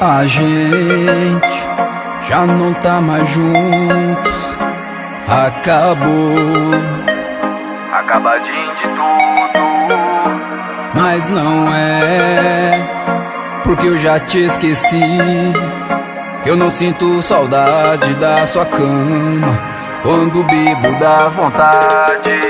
A gente já não tá mais juntos. Acabou. Acabadinho de tudo. Mas não é. Porque eu já te esqueci. Eu não sinto saudade da sua cama. Quando bebo dá vontade.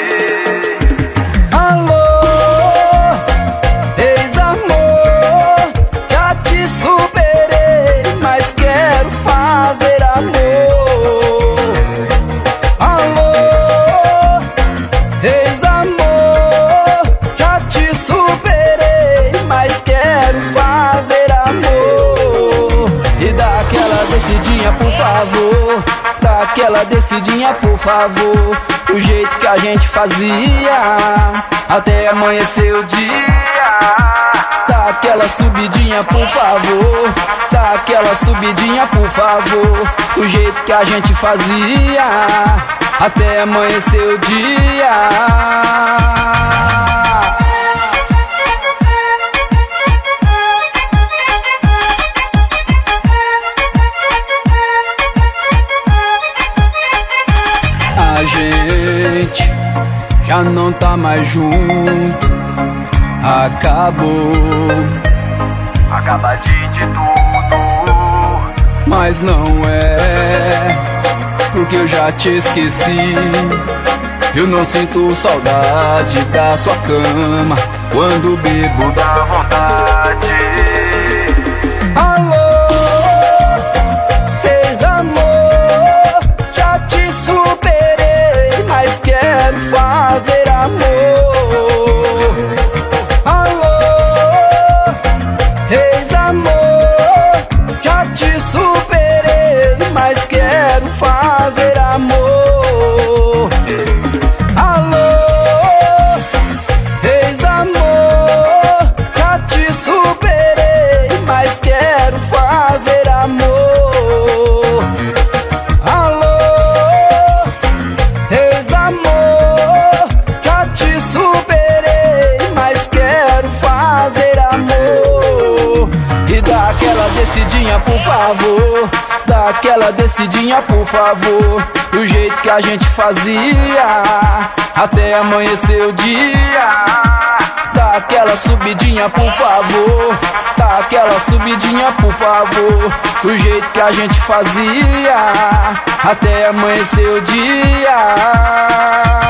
Favor. Aquela descidinha, por favor. O jeito que a gente fazia, até amanhecer o dia. Dá aquela subidinha, por favor. Dá aquela subidinha, por favor. O jeito que a gente fazia, até amanhecer o dia. Gente já não tá mais junto. Acabou. Acabadinho de tudo. Mas não é, porque eu já te esqueci. Eu não sinto saudade da sua cama quando bebo dá vontade. Descidinha, por favor. Dá aquela descidinha, por favor. Do jeito que a gente fazia, até amanhecer o dia. Dá aquela subidinha, por favor. Dá aquela subidinha, por favor. Do jeito que a gente fazia, até amanhecer o dia.